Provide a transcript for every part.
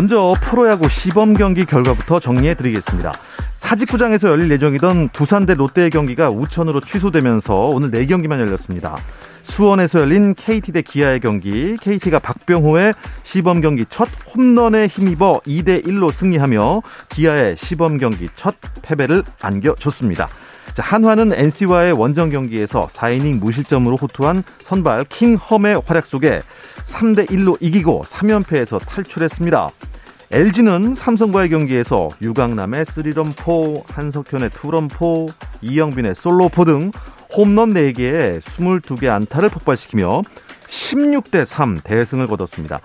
먼저 프로야구 시범 경기 결과부터 정리해 드리겠습니다. 사직구장에서 열릴 예정이던 두산 대 롯데의 경기가 우천으로 취소되면서 오늘 4경기만 열렸습니다. 수원에서 열린 KT 대 기아의 경기, KT가 박병호의 시범 경기 첫 홈런에 힘입어 2대 1로 승리하며 기아의 시범 경기 첫 패배를 안겨줬습니다. 한화는 NC와의 원정 경기에서 4이닝 무실점으로 호투한 선발 킹험의 활약 속에 3대 1로 이기고 3연패에서 탈출했습니다. LG는 삼성과의 경기에서 유강남의 3런포, 한석현의 2런포, 이영빈의 솔로포 등 홈런 4개에 22개 안타를 폭발시키며 16대 3 대승을 거뒀습니다.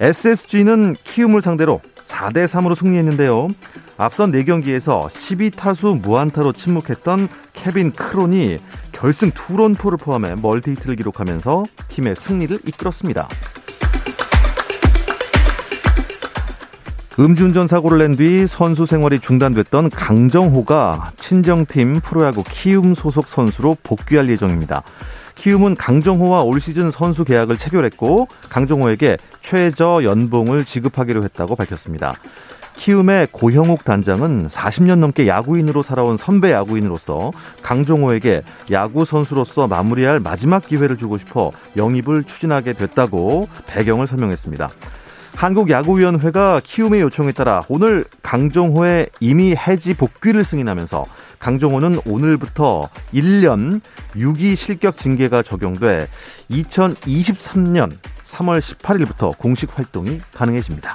SSG는 키움을 상대로 4대 3으로 승리했는데요. 앞선 4경기에서 12타수 무안타로 침묵했던 케빈 크론이 결승 투런포를 포함해 멀티히트를 기록하면서 팀의 승리를 이끌었습니다. 음주운전 사고를 낸 뒤 선수 생활이 중단됐던 강정호가 친정팀 프로야구 키움 소속 선수로 복귀할 예정입니다. 키움은 강정호와 올 시즌 선수 계약을 체결했고 강정호에게 최저 연봉을 지급하기로 했다고 밝혔습니다. 키움의 고형욱 단장은 40년 넘게 야구인으로 살아온 선배 야구인으로서 강종호에게 야구 선수로서 마무리할 마지막 기회를 주고 싶어 영입을 추진하게 됐다고 배경을 설명했습니다. 한국야구위원회가 키움의 요청에 따라 오늘 강정호의 이미 해지 복귀를 승인하면서 강정호는 오늘부터 1년 6위 실격 징계가 적용돼 2023년 3월 18일부터 공식 활동이 가능해집니다.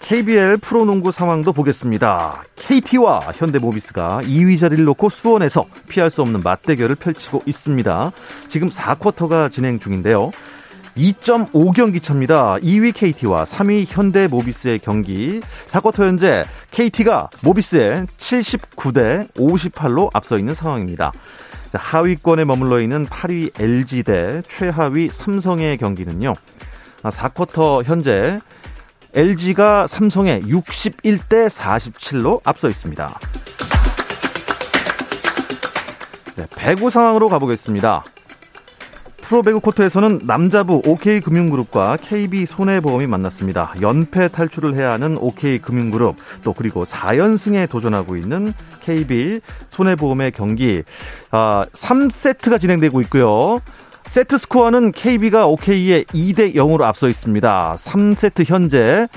KBL 프로농구 상황도 보겠습니다. KT와 현대모비스가 2위 자리를 놓고 수원에서 피할 수 없는 맞대결을 펼치고 있습니다. 지금 4쿼터가 진행 중인데요. 2.5경기 차입니다. 2위 KT와 3위 현대 모비스의 경기. 4쿼터 현재 KT가 모비스에 79대 58로 앞서 있는 상황입니다. 하위권에 머물러 있는 8위 LG 대 최하위 삼성의 경기는요. 4쿼터 현재 LG가 삼성에 61대 47로 앞서 있습니다. 네, 배구 상황으로 가보겠습니다. 프로배구 코트에서는 남자부 OK금융그룹과 KB손해보험이 만났습니다. 연패 탈출을 해야 하는 OK금융그룹 또 그리고 4연승에 도전하고 있는 KB손해보험의 경기 아, 3세트가 진행되고 있고요. 세트 스코어는 KB가 OK에 2대 0으로 앞서 있습니다. 3세트 현재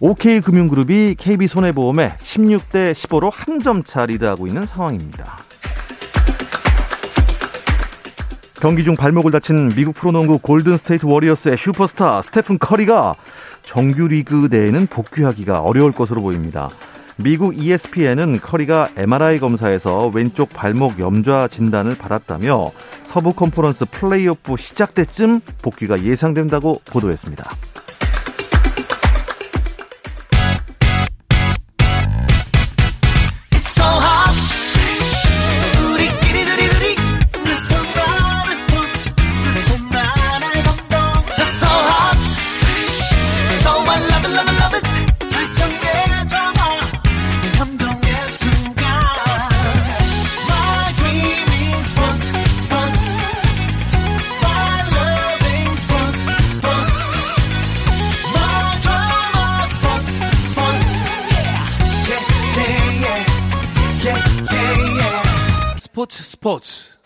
OK금융그룹이 KB손해보험에 16대 15로 한 점 차 리드하고 있는 상황입니다. 경기 중 발목을 다친 미국 프로농구 골든스테이트 워리어스의 슈퍼스타 스테픈 커리가 정규리그 내에는 복귀하기가 어려울 것으로 보입니다. 미국 ESPN은 커리가 MRI 검사에서 왼쪽 발목 염좌 진단을 받았다며 서부 컨퍼런스 플레이오프 시작 때쯤 복귀가 예상된다고 보도했습니다. 스포츠 스포츠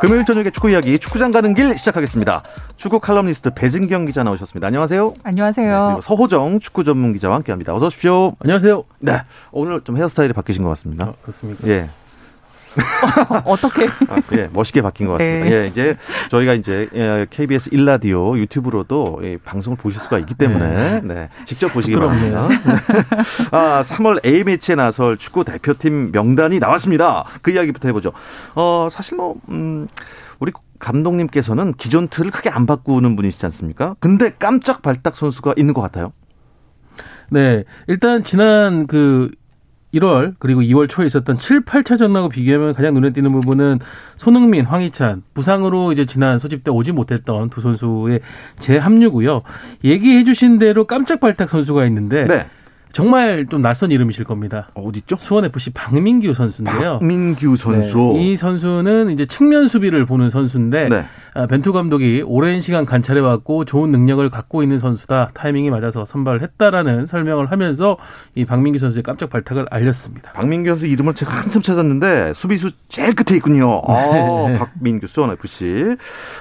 금요일 저녁에 축구 이야기 축구장 가는 길 시작하겠습니다. 축구 칼럼니스트 배진경 기자 나오셨습니다. 안녕하세요. 안녕하세요. 네, 그리고 서호정 축구 전문 기자와 함께합니다. 어서 오십시오. 안녕하세요. 네, 오늘 좀 헤어스타일이 바뀌신 것 같습니다. 아, 그렇습니까? 예. 어떻게? 아, 예, 멋있게 바뀐 것 같습니다. 네. 예, 이제 저희가 이제 KBS 예, 일라디오 유튜브로도 방송을 보실 수가 있기 때문에 네, 네 직접 보시기 바랍니다. 아, 3월 A 매치에 나설 축구 대표팀 명단이 나왔습니다. 그 이야기부터 해보죠. 어, 사실 뭐 음, 우리 감독님께서는 기존 틀을 크게 안 바꾸는 분이시지 않습니까? 근데 깜짝 발탁 선수가 있는 것 같아요. 네. 일단 지난 그 1월 그리고 2월 초에 있었던 7, 8차 전하고 비교하면 가장 눈에 띄는 부분은 손흥민, 황희찬 부상으로 이제 지난 소집 때 오지 못했던 두 선수의 재합류고요. 얘기해 주신 대로 깜짝 발탁 선수가 있는데 네. 정말 좀 낯선 이름이실 겁니다. 어디죠? 수원 FC 박민규 선수인데요. 박민규 선수. 네, 이 선수는 이제 측면 수비를 보는 선수인데 네. 아, 벤투 감독이 오랜 시간 관찰해 왔고 좋은 능력을 갖고 있는 선수다. 타이밍이 맞아서 선발을 했다라는 설명을 하면서 이 박민규 선수의 깜짝 발탁을 알렸습니다. 박민규 선수 이름을 제가 한참 찾았는데 수비수 제일 끝에 있군요. 네. 아, 박민규 수원 FC.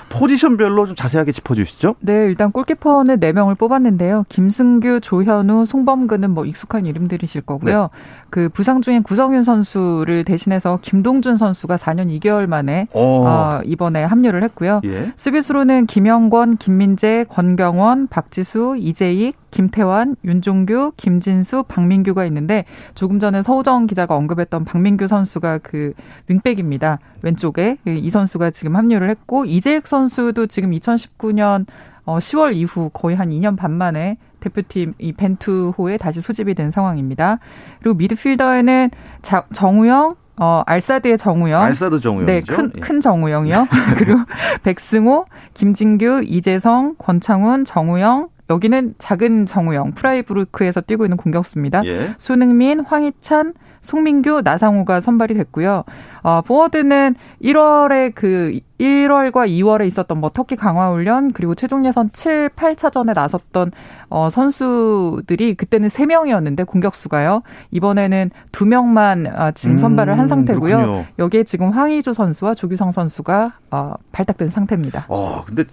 포지션별로 좀 자세하게 짚어 주시죠. 네, 일단 골키퍼는 4 명을 뽑았는데요. 김승규, 조현우, 송범근은 뭐 익숙한 이름들이실 거고요. 네. 그 부상 중인 구성윤 선수를 대신해서 김동준 선수가 4년 2개월 만에 어, 이번에 합류를 했고요. 예. 수비수로는 김영권, 김민재, 권경원, 박지수, 이재익, 김태환, 윤종규, 김진수, 박민규가 있는데 조금 전에 서우정 기자가 언급했던 박민규 선수가 그 윙백입니다. 왼쪽에 이 선수가 지금 합류를 했고 이재익 선수도 지금 2019년 어 10월 이후 거의 한 2년 반 만에 대표팀 이 벤투호에 다시 소집이 된 상황입니다. 그리고 미드필더에는 자, 정우영, 어, 알사드의 정우영. 알사드 정우영. 네, 큰, 예. 큰 정우영이요. 그리고 백승호, 김진규, 이재성, 권창훈, 정우영, 여기는 작은 정우영, 프라이브루크에서 뛰고 있는 공격수입니다. 예. 손흥민, 황희찬, 송민규, 나상우가 선발이 됐고요. 어, 포워드는 1월에 그 1월과 2월에 있었던 뭐 터키 강화 훈련 그리고 최종 예선 7, 8차전에 나섰던 어 선수들이 그때는 3명이었는데 공격수가요. 이번에는 2명만 어, 지금 선발을 한 음, 상태고요. 그 여기에 지금 황희조 선수와 조규성 선수가 어 발탁된 상태입니다. 어, 근데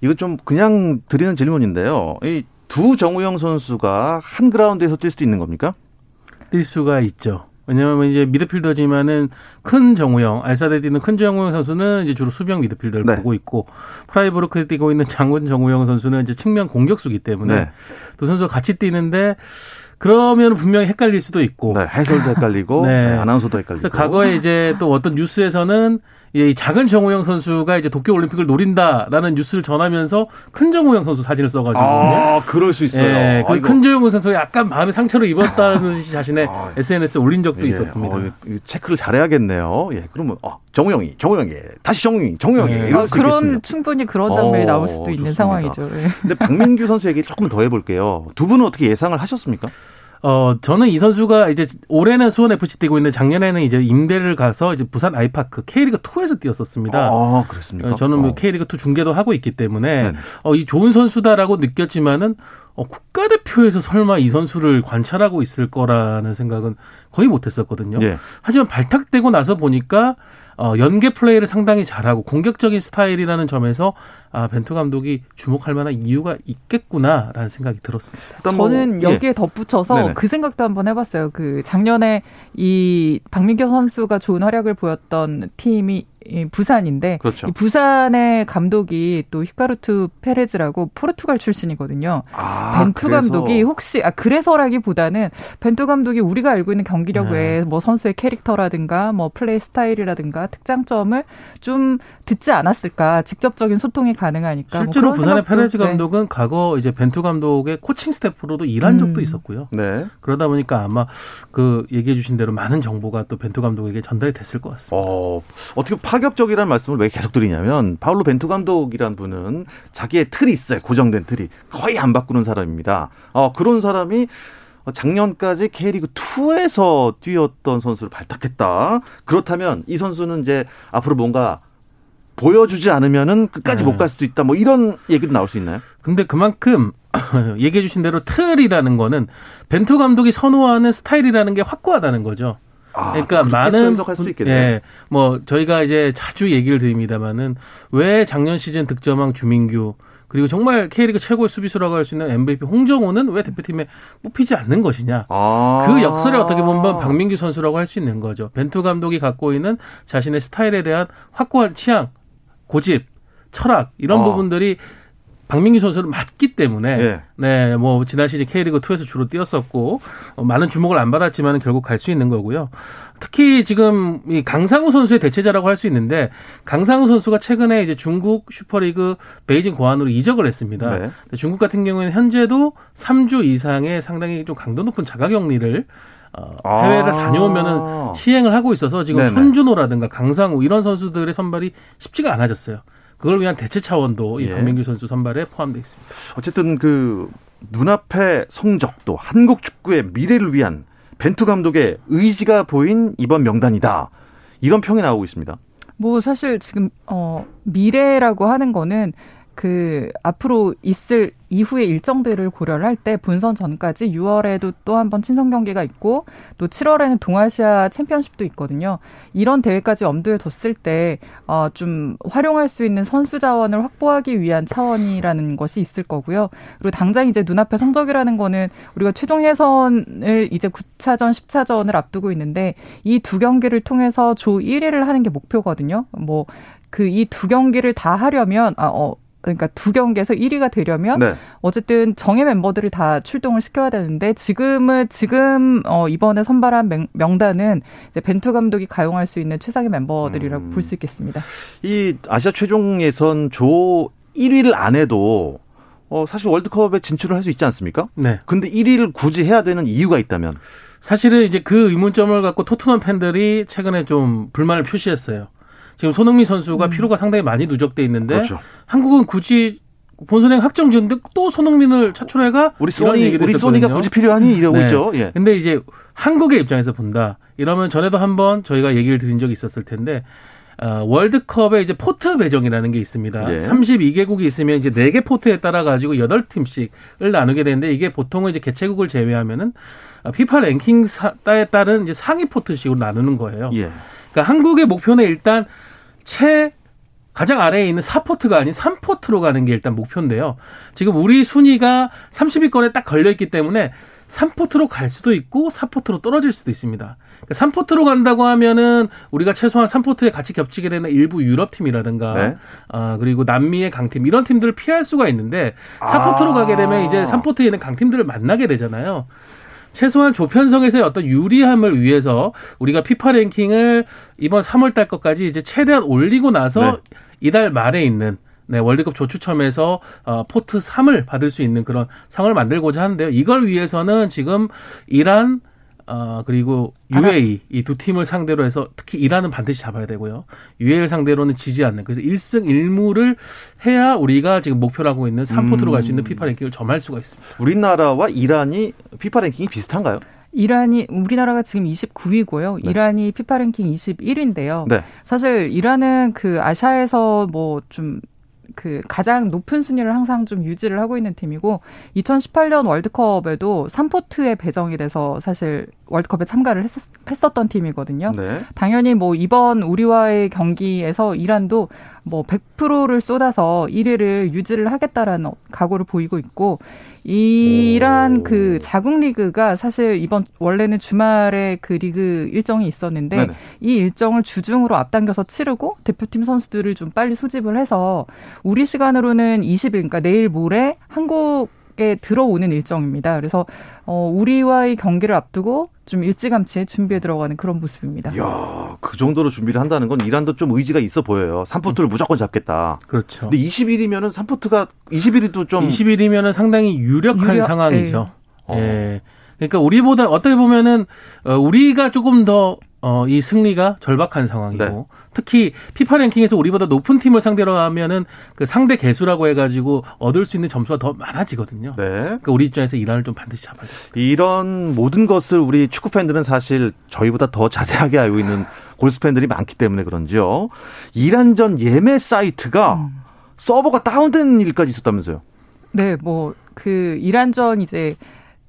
이거 좀 그냥 드리는 질문인데요. 이 두 정우영 선수가 한 그라운드에서 뛸 수도 있는 겁니까? 뛸 수가 있죠. 왜냐하면 이제 미드필더지만은 큰 정우영, 알사드에 뛰는 큰 정우영 선수는 이제 주로 수비형 미드필더를 네. 보고 있고 프라이부르크에 뛰고 있는 작은 정우영 선수는 이제 측면 공격수기 때문에 네. 두 선수가 같이 뛰는데 그러면 분명히 헷갈릴 수도 있고 네, 해설도 헷갈리고 네. 네, 아나운서도 헷갈리고. 그래서 과거에 이제 또 어떤 뉴스에서는 이 작은 정우영 선수가 이제 도쿄 올림픽을 노린다라는 뉴스를 전하면서 큰 정우영 선수 사진을 써가지고 아 그럴 수 있어요. 예, 그큰 정우영 선수가 약간 마음에 상처를 입었다는 자신의 아, SNS에 올린 적도 예, 있었습니다. 어, 체크를 잘해야겠네요. 예, 그러면 어, 정우영이 정우영이 다시 정우영이 정우영이 예. 이럴 아, 수 그런 있겠습니다. 충분히 그런 장면이 어, 나올 수도 있는 상황이죠. 예. 근데 박민규 선수 얘기 조금 더 해볼게요. 두 분은 어떻게 예상을 하셨습니까? 어, 저는 이 선수가 이제 올해는 수원 FC 뛰고 있는데 작년에는 이제 임대를 가서 이제 부산 아이파크 K리그 2에서 뛰었었습니다. 아, 그렇습니까? 어, 저는 뭐 어. K리그 2 중계도 하고 있기 때문에 네. 어, 이 좋은 선수다라고 느꼈지만은 어, 국가대표에서 설마 이 선수를 관찰하고 있을 거라는 생각은 거의 못 했었거든요. 네. 하지만 발탁되고 나서 보니까 어, 연계 플레이를 상당히 잘하고 공격적인 스타일이라는 점에서 아, 벤투 감독이 주목할 만한 이유가 있겠구나라는 생각이 들었습니다. 뭐, 저는 뭐, 여기에 예. 덧붙여서 네네. 그 생각도 한번 해봤어요. 그 작년에 이 박민규 선수가 좋은 활약을 보였던 팀이 부산인데 그렇죠. 이 부산의 감독이 또 히카루투 페레즈라고 포르투갈 출신이거든요. 아, 벤투 그래서. 감독이 혹시 아 그래서라기보다는 벤투 감독이 우리가 알고 있는 경기력 네. 외에 뭐 선수의 캐릭터라든가 뭐 플레이 스타일이라든가 특장점을 좀 듣지 않았을까 직접적인 소통이 가능하니까 뭐 실제로 뭐 부산의 페레즈 네. 감독은 네. 과거 이제 벤투 감독의 코칭 스태프로도 일한 음. 적도 있었고요. 네. 그러다 보니까 아마 그 얘기해 주신 대로 많은 정보가 또 벤투 감독에게 전달이 됐을 것 같습니다. 어, 어떻게 파격적이라는 말씀을 왜 계속 드리냐면 파울로 벤투 감독이란 분은 자기의 틀이 있어요. 고정된 틀이 거의 안 바꾸는 사람입니다. 어, 그런 사람이 작년까지 K리그 2에서 뛰었던 선수를 발탁했다. 그렇다면 이 선수는 이제 앞으로 뭔가 보여주지 않으면은 끝까지 네. 못갈 수도 있다. 뭐 이런 얘기도 나올 수 있나요? 근데 그만큼 얘기해 주신 대로 틀이라는 거는 벤투 감독이 선호하는 스타일이라는 게 확고하다는 거죠. 아, 그러니까 많은. 예, 뭐 저희가 이제 자주 얘기를 드립니다만은 왜 작년 시즌 득점왕 주민규 그리고 정말 K리그 최고의 수비수라고 할 수 있는 MVP 홍정호는 왜 대표팀에 뽑히지 않는 것이냐. 아. 그 역설에 어떻게 보면 박민규 선수라고 할 수 있는 거죠. 벤투 감독이 갖고 있는 자신의 스타일에 대한 확고한 취향, 고집, 철학 이런 아. 부분들이 박민규 선수를 맞기 때문에 예. 네, 뭐 지난 시즌 K리그 2에서 주로 뛰었었고 어, 많은 주목을 안 받았지만 결국 갈 수 있는 거고요. 특히 지금 이 강상우 선수의 대체자라고 할 수 있는데 강상우 선수가 최근에 이제 중국 슈퍼리그 베이징 고안으로 이적을 했습니다. 네. 중국 같은 경우에는 현재도 3주 이상의 상당히 좀 강도 높은 자가격리를 어, 아. 해외를 아. 다녀오면은 시행을 하고 있어서 지금 네네. 손준호라든가 강상우 이런 선수들의 선발이 쉽지가 않아졌어요. 그걸 위한 대체 차원도 이 예. 박민규 선수 선발에 포함되어 있습니다. 어쨌든 그 눈앞의 성적도 한국 축구의 미래를 위한 벤투 감독의 의지가 보인 이번 명단이다. 이런 평이 나오고 있습니다. 뭐 사실 지금 어 미래라고 하는 거는 그 앞으로 있을 이후의 일정들을 고려를 할 때 본선 전까지 6월에도 또 한 번 친선 경기가 있고 또 7월에는 동아시아 챔피언십도 있거든요. 이런 대회까지 엄두에 뒀을 때 어 좀 활용할 수 있는 선수 자원을 확보하기 위한 차원이라는 것이 있을 거고요. 그리고 당장 이제 눈앞에 성적이라는 거는 우리가 최종 예선을 이제 9차전, 10차전을 앞두고 있는데 이 두 경기를 통해서 조 1위를 하는 게 목표거든요. 뭐 그 이 두 경기를 다 하려면 아, 어, 그러니까 두 경기에서 1위가 되려면 네. 어쨌든 정예 멤버들을 다 출동을 시켜야 되는데 지금은 지금 어 이번에 선발한 명 단은 이제 벤투 감독이 가용할 수 있는 최상의 멤버들이라고 음. 볼수 있겠습니다. 이 아시아 최종 예선 조 1위를 안 해도 어 사실 월드컵에 진출을 할 수 있지 않습니까? 네. 근데 1위를 굳이 해야 되는 이유가 있다면 사실은 이제 그 의문점을 갖고 토트넘 팬들이 최근에 좀 불만을 표시했어요. 지금 손흥민 선수가 음. 피로가 상당히 많이 누적돼 있는데 그렇죠. 한국은 굳이 본선행 확정 지었는데 또 손흥민을 차출해가 우리 소니 우리 소니가 굳이 필요하니 이러고 네. 있죠. 예. 근데 이제 한국의 입장에서 본다. 이러면 전에도 한번 저희가 얘기를 드린 적이 있었을 텐데 어, 월드컵에 이제 포트 배정이라는 게 있습니다. 예. 32개국이 있으면 이제 4개 포트에 따라 가지고 8팀씩을 나누게 되는데 이게 보통은 이제 개최국을 제외하면은 피파 랭킹에 따른 이제 상위 포트식으로 나누는 거예요. 예. 그러니까 한국의 목표는 일단 최 가장 아래에 있는 4포트가 아닌 3포트로 가는 게 일단 목표인데요. 지금 우리 순위가 30위권에 딱 걸려 있기 때문에 3포트로 갈 수도 있고 4포트로 떨어질 수도 있습니다. 그러니까 3포트로 간다고 하면은 우리가 최소한 3포트에 같이 겹치게 되는 일부 유럽 팀이라든가 네. 아 그리고 남미의 강팀 이런 팀들을 피할 수가 있는데 4포트로 아. 가게 되면 이제 3포트에 있는 강팀들을 만나게 되잖아요. 최소한 조편성에서의 어떤 유리함을 위해서 우리가 피파 랭킹을 이번 3월 달 것까지 이제 최대한 올리고 나서 네. 이달 말에 있는 네, 월드컵 조추첨에서 어, 포트 3을 받을 수 있는 그런 상을 만들고자 하는데요. 이걸 위해서는 지금 이란 어, 그리고 UAE 이 두 팀을 상대로 해서 특히 이란은 반드시 잡아야 되고요. UAE를 상대로는 지지 않는 그래서 1승 1무를 해야 우리가 지금 목표로 하고 있는 3포트로 갈수 있는 음. 피파 랭킹을 점할 수가 있습니다. 우리나라와 이란이 피파 랭킹이 비슷한가요? 이란이 우리나라가 지금 29위고요. 네. 이란이 피파 랭킹 21인데요. 네. 사실 이란은 그 아시아에서 뭐좀 그 가장 높은 순위를 항상 좀 유지를 하고 있는 팀이고 2018년 월드컵에도 3포트에 배정이 돼서 사실 월드컵에 참가를 했었, 했었던 팀이거든요. 네. 당연히 뭐 이번 우리와의 경기에서 이란도 뭐 100%를 쏟아서 1위를 유지를 하겠다라는 각오를 보이고 있고 이란 그 자국 리그가 사실 이번 원래는 주말에 그 리그 일정이 있었는데 네네. 이 일정을 주중으로 앞당겨서 치르고 대표팀 선수들을 좀 빨리 소집을 해서 우리 시간으로는 20일 그러니까 내일 모레 한국 에 들어오는 일정입니다. 그래서 어 우리와의 경기를 앞두고 좀 일찌감치 준비에 들어가는 그런 모습입니다. 이야, 그 정도로 준비를 한다는 건 이란도 좀 의지가 있어 보여요. 3포트를 음. 무조건 잡겠다. 그렇죠. 근데 20일이면은 3포트가 20일이도 좀 20일이면은 상당히 유력한 유력, 상황이죠. 예. 예. 그러니까 우리보다 어떻게 보면은 어, 우리가 조금 더 어, 이 승리가 절박한 상황이고 네. 특히 피파 랭킹에서 우리보다 높은 팀을 상대로 하면은 그 상대 개수라고 해가지고 얻을 수 있는 점수가 더 많아지거든요. 네. 그러니까 우리 입장에서 이란을 좀 반드시 잡아야 돼요. 이런 모든 것을 우리 축구 팬들은 사실 저희보다 더 자세하게 알고 있는 골스 팬들이 많기 때문에 그런지요. 이란전 예매 사이트가 음. 서버가 다운된 일까지 있었다면서요? 네, 뭐 그 이란전 이제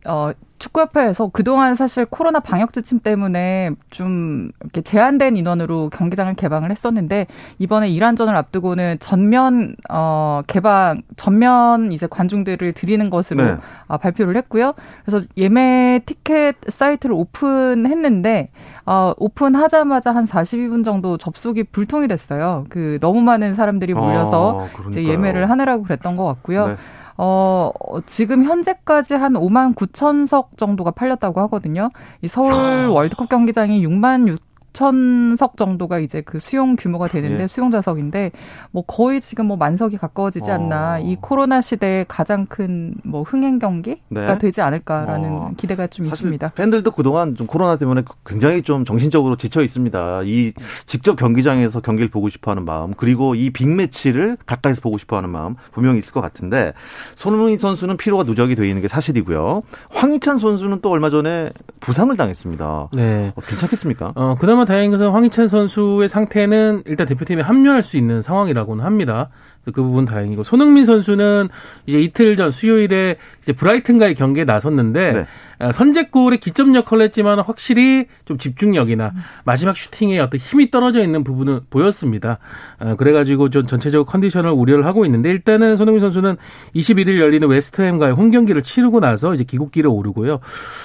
어 축구협회에서 그동안 사실 코로나 방역 지침 때문에 좀 이렇게 제한된 인원으로 경기장을 개방을 했었는데 이번에 이란전을 앞두고는 전면 어 개방 전면 이제 관중들을 드리는 것으로 네. 어, 발표를 했고요. 그래서 예매 티켓 사이트를 오픈했는데 어 오픈하자마자 한 42분 정도 접속이 불통이 됐어요. 그 너무 많은 사람들이 몰려서 아, 이제 예매를 하느라고 그랬던 것 같고요. 네. 어, 지금 현재까지 한 5만 9천 석 정도가 팔렸다고 하거든요. 이 서울 월드컵 경기장이 6만 6 5천석 정도가 이제 그 수용 규모가 되는데 예. 수용 좌석인데 뭐 거의 지금 뭐 만석이 가까워지지 않나 어. 이 코로나 시대에 가장 큰 뭐 흥행 경기가 네. 되지 않을까라는 어. 기대가 좀 있습니다. 팬들도 그동안 좀 코로나 때문에 굉장히 좀 정신적으로 지쳐 있습니다. 이 직접 경기장에서 경기를 보고 싶어하는 마음 그리고 이 빅매치를 가까이서 보고 싶어하는 마음 분명히 있을 것 같은데 손흥민 선수는 피로가 누적이 되어 있는 게 사실이고요. 황희찬 선수는 또 얼마 전에 부상을 당했습니다. 네, 어, 괜찮겠습니까? 어, 그나마 다행인 것은 황희찬 선수의 상태는 일단 대표팀에 합류할 수 있는 상황이라고는 합니다. 그 부분 다행이고 손흥민 선수는 이제 이틀 전 수요일에 이제 브라이튼과의 경기에 나섰는데 네. 아, 선제골의 기점 역할을 했지만 확실히 좀 집중력이나 마지막 슈팅에 어떤 힘이 떨어져 있는 부분은 보였습니다. 아, 그래가지고 좀 전체적으로 컨디션을 우려를 하고 있는데 일단은 손흥민 선수는 21일 열리는 웨스트햄과의 홈 경기를 치르고 나서 이제 귀국길에 오르고요.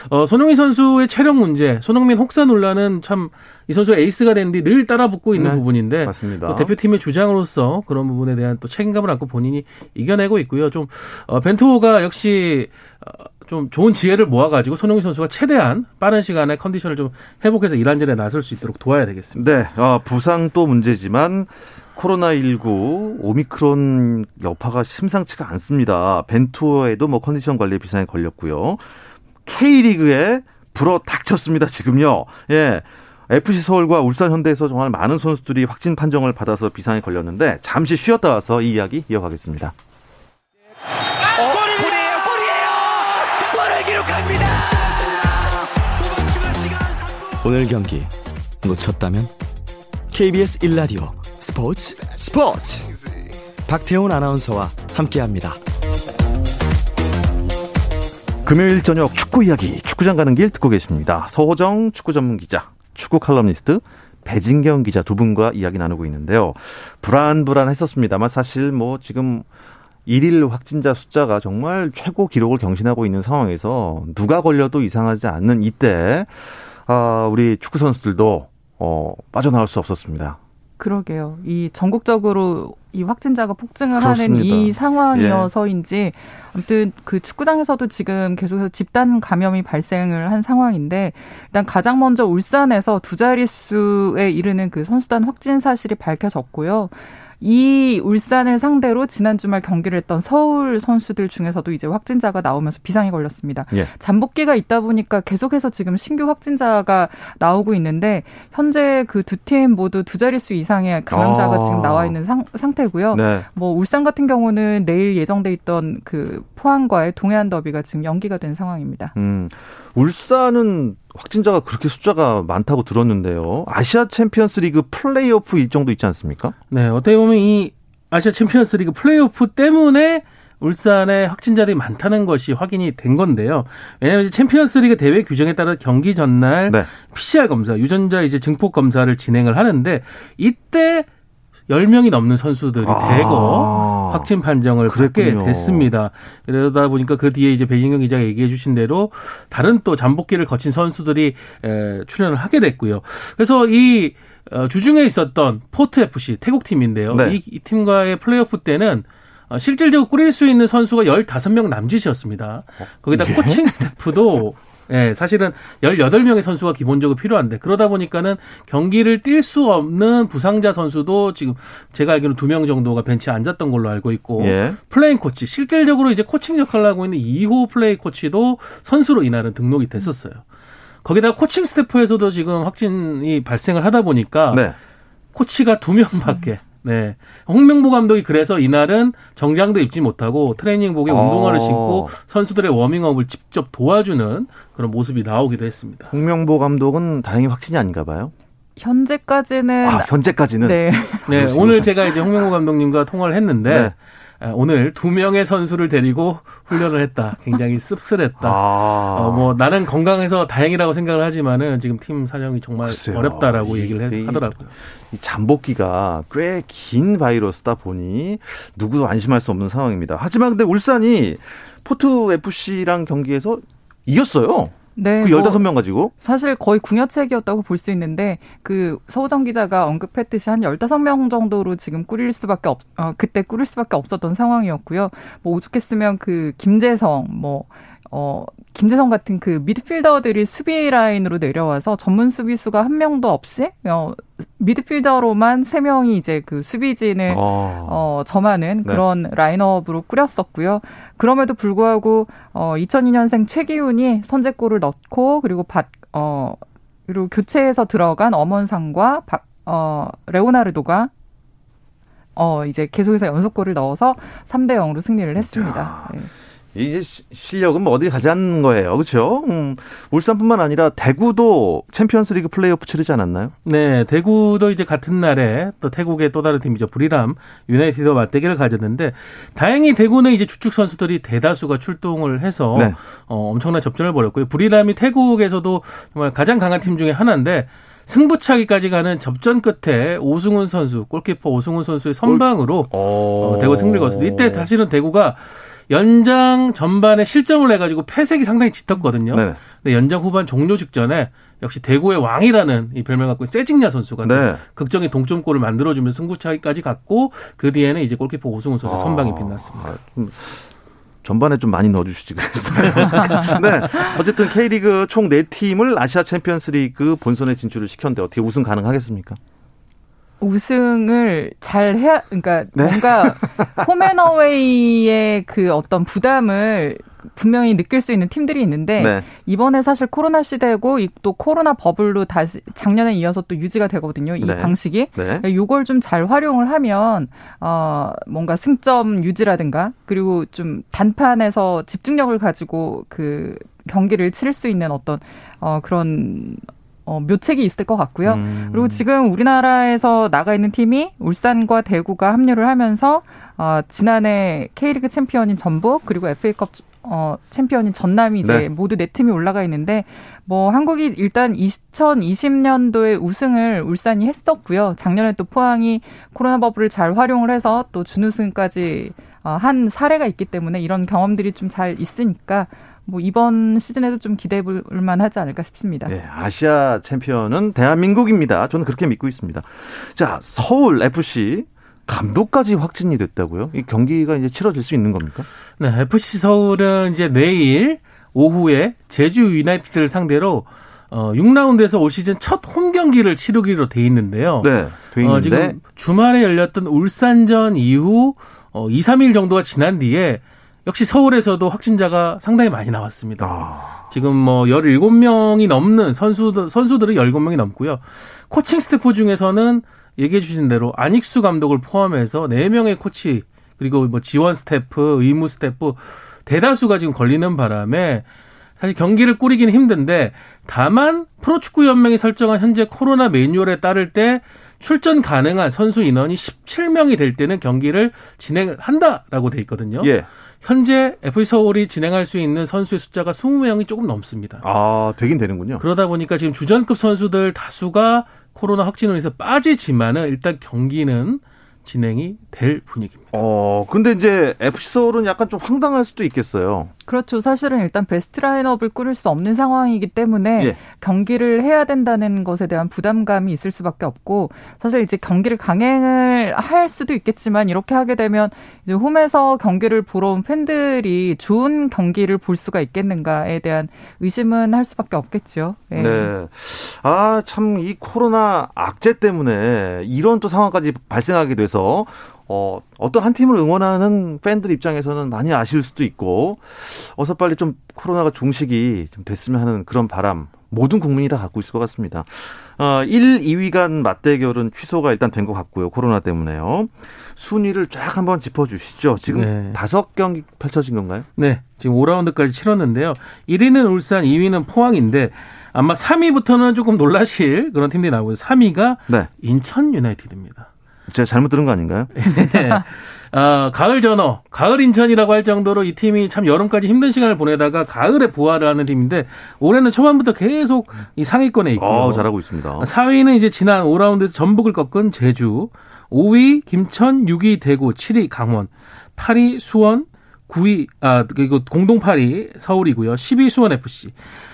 어, 손흥민 선수의 체력 문제, 손흥민 혹사 논란은 참 이 선수가 에이스가 된 뒤 늘 따라붙고 있는 네, 부분인데 맞습니다. 대표팀의 주장으로서 그런 부분에 대한 또 책임감을 안고 본인이 이겨내고 있고요. 좀 어, 벤투호가 역시 어, 좀 좋은 지혜를 모아가지고 손흥민 선수가 최대한 빠른 시간에 컨디션을 좀 회복해서 이란전에 나설 수 있도록 도와야 되겠습니다. 네, 어, 부상 또 문제지만 코로나19 오미크론 여파가 심상치가 않습니다. 벤투어에도 뭐 컨디션 관리에 비상에 걸렸고요. K리그에 불어 닥쳤습니다, 지금요. 예. FC 서울과 울산 현대에서 정말 많은 선수들이 확진 판정을 받아서 비상에 걸렸는데 잠시 쉬었다 와서 이 이야기 이어가겠습니다. 오늘 경기 놓쳤다면 KBS 1라디오 스포츠 스포츠 박태훈 아나운서와 함께합니다. 금요일 저녁 축구 이야기 축구장 가는 길 듣고 계십니다. 서호정 축구 전문 기자, 축구 칼럼니스트 배진경 기자 두 분과 이야기 나누고 있는데요. 불안불안했었습니다만 사실 뭐 지금 일일 확진자 숫자가 정말 최고 기록을 경신하고 있는 상황에서 누가 걸려도 이상하지 않는 이때 아, 우리 축구 선수들도 어, 빠져나올 수 없었습니다. 그러게요. 이 전국적으로 이 확진자가 폭증을 그렇습니다. 하는 이 상황이어서인지 예. 아무튼 그 축구장에서도 지금 계속해서 집단 감염이 발생을 한 상황인데 일단 가장 먼저 울산에서 두 자릿수에 이르는 그 선수단 확진 사실이 밝혀졌고요. 이 울산을 상대로 지난 주말 경기를 했던 서울 선수들 중에서도 이제 확진자가 나오면서 비상이 걸렸습니다. 예. 잠복기가 있다 보니까 계속해서 지금 신규 확진자가 나오고 있는데 현재 그 두 팀 모두 두 자릿수 이상의 감염자가 아. 지금 나와 있는 상, 상태고요. 네. 뭐 울산 같은 경우는 내일 예정돼 있던 그 포항과의 동해안 더비가 지금 연기가 된 상황입니다. 음. 울산은 확진자가 그렇게 숫자가 많다고 들었는데요. 아시아 챔피언스 리그 플레이오프 일정도 있지 않습니까? 네, 어떻게 보면 이 아시아 챔피언스 리그 플레이오프 때문에 울산의 확진자들이 많다는 것이 확인이 된 건데요. 왜냐하면 이제 챔피언스 리그 대회 규정에 따라 경기 전날 네. PCR 검사, 유전자 이제 증폭 검사를 진행을 하는데 이때 10명이 넘는 선수들이 아. 대거 확진 판정을 그랬군요. 받게 됐습니다. 그러다 보니까 그 뒤에 이제 배진경 기자가 얘기해 주신 대로 다른 또 잠복기를 거친 선수들이 출현을 하게 됐고요. 그래서 이 어, 주중에 있었던 포트 FC 태국 팀인데요. 네. 이, 이 팀과의 플레이오프 때는 어, 실질적으로 꾸릴 수 있는 선수가 15명 남짓이었습니다. 거기다 예? 코칭 스태프도 예, 사실은 18명의 선수가 기본적으로 필요한데 그러다 보니까는 경기를 뛸 수 없는 부상자 선수도 지금 제가 알기로 두명 정도가 벤치에 앉았던 걸로 알고 있고 예. 플레잉 코치 실질적으로 이제 코칭 역할을 하고 있는 이호 플레잉 코치도 선수로 이날은 등록이 됐었어요. 거기다가 코칭 스태프에서도 지금 확진이 발생을 하다 보니까 네. 코치가 두 명밖에 네. 홍명보 감독이 그래서 이날은 정장도 입지 못하고 트레이닝복에 운동화를 어. 신고 선수들의 워밍업을 직접 도와주는 그런 모습이 나오기도 했습니다. 홍명보 감독은 다행히 확진이 아닌가 봐요. 현재까지는 아, 현재까지는 네. 네. 오늘 제가 이제 홍명보 감독님과 통화를 했는데 네. 오늘 두 명의 선수를 데리고 훈련을 했다. 굉장히 씁쓸했다. 아. 어, 뭐 나는 건강해서 다행이라고 생각을 하지만은 지금 팀 사정이 정말 글쎄요. 어렵다라고 얘기를 이, 하더라고요. 이 잠복기가 꽤 긴 바이러스다 보니 누구도 안심할 수 없는 상황입니다. 하지만 근데 울산이 포트 FC랑 경기에서 이겼어요. 네. 그 15명 뭐 가지고? 사실 거의 궁여책이었다고 볼 수 있는데, 그 서우정 기자가 언급했듯이 한 15명 정도로 지금 꾸릴 수밖에 없, 어, 그때 꾸릴 수밖에 없었던 상황이었고요. 뭐 오죽했으면 그 김재성, 뭐, 어, 김재성 같은 그 미드필더들이 수비 라인으로 내려와서 전문 수비수가 한 명도 없이 어, 미드필더로만 세 명이 이제 그 수비진을 어, 어 점하는 네. 그런 라인업으로 꾸렸었고요. 그럼에도 불구하고 어 2002년생 최기훈이 선제골을 넣고 그리고 받 어, 그리고 교체해서 들어간 엄원상과 박, 어, 레오나르도가 어, 이제 계속해서 연속골을 넣어서 3대 0으로 승리를 했습니다. 네. 이 실력은 뭐 어디 가지 않는 거예요. 그렇죠? 음, 울산뿐만 아니라 대구도 챔피언스리그 플레이오프 치르지 않았나요? 네, 대구도 이제 같은 날에 또 태국의 또 다른 팀이죠. 브리람 유나이티드와 맞대결을 가졌는데 다행히 대구는 이제 주축 선수들이 대다수가 출동을 해서 네. 어, 엄청난 접전을 벌였고요. 브리람이 태국에서도 정말 가장 강한 팀 중에 하나인데 승부차기까지 가는 접전 끝에 오승훈 선수, 골키퍼 오승훈 선수의 선방으로 어, 대구 승리를 거습니다. 이때 다시는 대구가 연장 전반에 실점을 해가지고 패색이 상당히 짙었거든요. 네. 근데 연장 후반 종료 직전에 역시 대구의 왕이라는 이 별명 갖고 세징야 선수가 네. 극적인 동점골을 만들어주면서 승부차기까지 갔고 그 뒤에는 이제 골키퍼 오승훈 선수 아, 선방이 빛났습니다. 아, 전반에 좀 많이 넣어주시지 그랬어요. 네. 어쨌든 K리그 총 4팀을 아시아 챔피언스 리그 본선에 진출을 시켰는데 어떻게 우승 가능하겠습니까? 우승을 잘 해야 그러니까 네? 뭔가 홈앤어웨이의 그 어떤 부담을 분명히 느낄 수 있는 팀들이 있는데 네. 이번에 사실 코로나 시대고 또 코로나 버블로 다시 작년에 이어서 또 유지가 되거든요. 이 네. 방식이. 네. 요걸 좀 잘 활용을 하면 어 뭔가 승점 유지라든가 그리고 좀 단판에서 집중력을 가지고 그 경기를 치를 수 있는 어떤 어 그런 어, 묘책이 있을 것 같고요. 음. 그리고 지금 우리나라에서 나가 있는 팀이 울산과 대구가 합류를 하면서 어, 지난해 K리그 챔피언인 전북 그리고 FA컵 어, 챔피언인 전남이 이제 네. 모두 네 팀이 올라가 있는데 뭐 한국이 일단 2020년도에 우승을 울산이 했었고요. 작년에 또 포항이 코로나 버블을 잘 활용을 해서 또 준우승까지 어, 한 사례가 있기 때문에 이런 경험들이 좀 잘 있으니까 뭐 이번 시즌에도 좀 기대해 볼 만하지 않을까 싶습니다. 네, 아시아 챔피언은 대한민국입니다. 저는 그렇게 믿고 있습니다. 자, 서울 FC 감독까지 확진이 됐다고요? 이 경기가 이제 치러질 수 있는 겁니까? 네, FC 서울은 이제 내일 오후에 제주 유나이티드를 상대로 어 6라운드에서 올 시즌 첫 홈 경기를 치르기로 돼 있는데요. 네, 돼 있는데 어, 지금 주말에 열렸던 울산전 이후 어 2, 3일 정도가 지난 뒤에 역시 서울에서도 확진자가 상당히 많이 나왔습니다. 아. 지금 뭐 17명이 넘는 선수들, 선수들은 17명이 넘고요. 코칭 스태프 중에서는 얘기해 주신 대로 안익수 감독을 포함해서 4명의 코치, 그리고 뭐 지원 스태프, 의무 스태프, 대다수가 지금 걸리는 바람에 사실 경기를 꾸리기는 힘든데 다만 프로축구 연맹이 설정한 현재 코로나 매뉴얼에 따를 때 출전 가능한 선수 인원이 17명이 될 때는 경기를 진행을 한다라고 돼 있거든요. 예. 현재 FC 서울이 진행할 수 있는 선수의 숫자가 20명이 조금 넘습니다. 아, 되긴 되는군요. 그러다 보니까 지금 주전급 선수들 다수가 코로나 확진으로 인해서 빠지지만은 일단 경기는 진행이 될 분위기입니다. 어, 근데 이제 FC 서울은 약간 좀 황당할 수도 있겠어요. 그렇죠. 사실은 일단 베스트 라인업을 꾸릴 수 없는 상황이기 때문에 예. 경기를 해야 된다는 것에 대한 부담감이 있을 수밖에 없고 사실 이제 경기를 강행을 할 수도 있겠지만 이렇게 하게 되면 이제 홈에서 경기를 보러 온 팬들이 좋은 경기를 볼 수가 있겠는가에 대한 의심은 할 수밖에 없겠죠. 예. 네. 아, 참 이 코로나 악재 때문에 이런 또 상황까지 발생하게 돼서 어, 어떤 한 팀을 응원하는 팬들 입장에서는 많이 아쉬울 수도 있고, 어서 빨리 좀 코로나가 종식이 좀 됐으면 하는 그런 바람, 모든 국민이 다 갖고 있을 것 같습니다. 어, 1, 2위 간 맞대결은 취소가 일단 된 것 같고요. 코로나 때문에요. 순위를 쫙 한번 짚어주시죠. 지금 네. 다섯 경기 펼쳐진 건가요? 네. 지금 5라운드까지 치렀는데요. 1위는 울산, 2위는 포항인데 아마 3위부터는 조금 놀라실 그런 팀들이 나오고 3위가 네. 인천 유나이티드입니다. 제가 잘못 들은 거 아닌가요? 네. 어, 가을 전어, 가을 인천이라고 할 정도로 이 팀이 참 여름까지 힘든 시간을 보내다가 가을에 부활을 하는 팀인데 올해는 초반부터 계속 이 상위권에 있고 어, 잘하고 있습니다. 4위는 이제 지난 5라운드에서 전북을 꺾은 제주, 5위 김천, 6위 대구, 7위 강원, 8위 수원, 9위 아 그리고 공동 8위 서울이고요. 10위 수원 FC.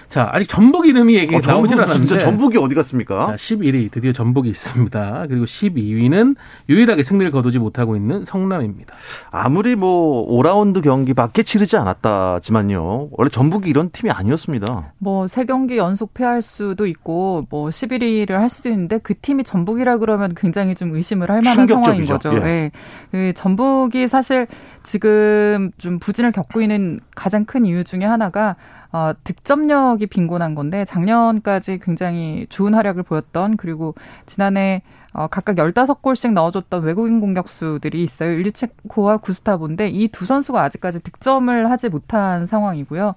자, 아직 전북 이름이 얘기 어, 나오질 않았는데. 진짜 전북이 어디 갔습니까? 자, 11위 드디어 전북이 있습니다. 그리고 12위는 유일하게 승리를 거두지 못하고 있는 성남입니다. 아무리 뭐 5라운드 경기밖에 치르지 않았다지만요. 원래 전북이 이런 팀이 아니었습니다. 뭐세 경기 연속 패할 수도 있고 뭐 11위를 할 수도 있는데 그 팀이 전북이라 그러면 굉장히 좀 의심을 할 만한 상황인 거죠. 예. 네. 그 전북이 사실 지금 좀 부진을 겪고 있는 가장 큰 이유 중에 하나가 어, 득점력이 빈곤한 건데 작년까지 굉장히 좋은 활약을 보였던 그리고 지난해 어, 각각 15골씩 넣어줬던 외국인 공격수들이 있어요. 일리체코와 구스타보인데 이 두 선수가 아직까지 득점을 하지 못한 상황이고요.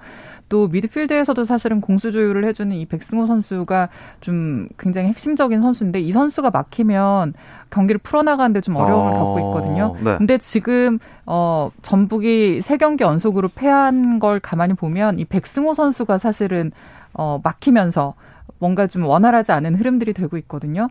또 미드필드에서도 사실은 공수 조율을 해주는 이 백승호 선수가 좀 굉장히 핵심적인 선수인데 이 선수가 막히면 경기를 풀어나가는데 좀 어려움을 어... 겪고 있거든요. 네. 근데 지금 어 전북이 세 경기 연속으로 패한 걸 가만히 보면 이 백승호 선수가 사실은 어 막히면서 뭔가 좀 원활하지 않은 흐름들이 되고 있거든요.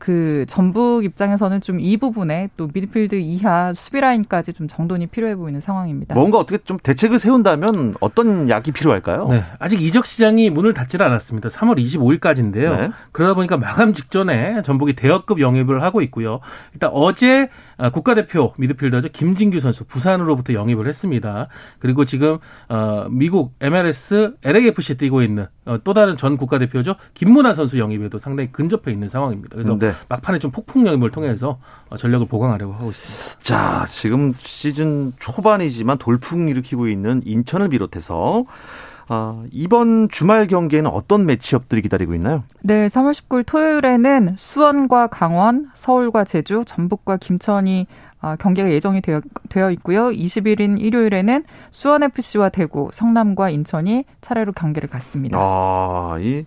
그 전북 입장에서는 좀 이 부분에 또 미드필드 이하 수비 라인까지 좀 정돈이 필요해 보이는 상황입니다. 뭔가 어떻게 좀 대책을 세운다면 어떤 약이 필요할까요? 네, 아직 이적 시장이 문을 닫질 않았습니다. 3월 25일까지인데요. 네. 그러다 보니까 마감 직전에 전북이 대여급 영입을 하고 있고요. 일단 어제 아, 국가대표 미드필더죠 김진규 선수 부산으로부터 영입을 했습니다. 그리고 지금 어, 미국 MLS LAFC에 뛰고 있는 어, 또 다른 전 국가대표죠 김문환 선수 영입에도 상당히 근접해 있는 상황입니다. 그래서 네. 막판에 좀 폭풍 영입을 통해서 어, 전력을 보강하려고 하고 있습니다. 자 지금 시즌 초반이지만 돌풍 일으키고 있는 인천을 비롯해서 아, 이번 주말 경기에는 어떤 매치업들이 기다리고 있나요? 네, 3월 19일 토요일에는 수원과 강원, 서울과 제주, 전북과 김천이 아, 경기가 예정이 되어, 되어 있고요. 20일인 일요일에는 수원FC와 대구, 성남과 인천이 차례로 경기를 갖습니다. 아, 이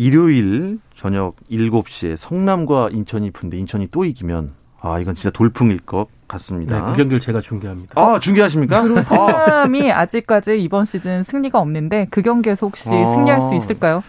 일요일 저녁 7시에 성남과 인천이 푼데 인천이 또 이기면 아, 이건 진짜 돌풍일 것 같습니다. 네, 그 경기를 제가 중계합니다. 아, 중계하십니까? 그리고 성남이 아직까지 이번 시즌 승리가 없는데 그 경기에서 혹시 아. 승리할 수 있을까요?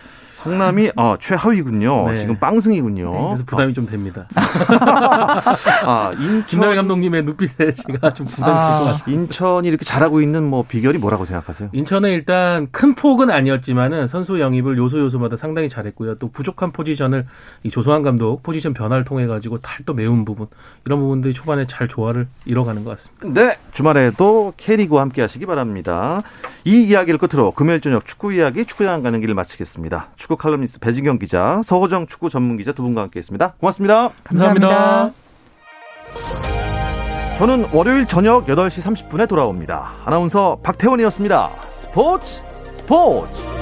성남이 어, 최하위군요. 네. 지금 빵승이군요. 네, 그래서 부담이 어. 좀 됩니다. 아, 인천 김나래 감독님의 눈빛에 제가 좀 부담이 아. 될것 같습니다. 인천이 이렇게 잘하고 있는 뭐 비결이 뭐라고 생각하세요? 인천은 일단 큰 폭은 아니었지만은 선수 영입을 요소 요소마다 상당히 잘했고요. 또 부족한 포지션을 이 조소환 감독 포지션 변화를 통해 가지고 탈도 메운 부분 이런 부분들이 초반에 잘 조화를 이뤄가는 것 같습니다. 네, 주말에도 K리그와 함께하시기 바랍니다. 이 이야기를 끝으로 금요일 저녁 축구 이야기 축구장 가는 길을 마치겠습니다. 축구 칼럼니스트 배진경 기자, 서호정 축구 전문 기자 두 분과 함께했습니다. 고맙습니다. 감사합니다. 감사합니다. 저는 월요일 저녁 8시 30분에 돌아옵니다. 아나운서 박태원이었습니다. 스포츠 스포츠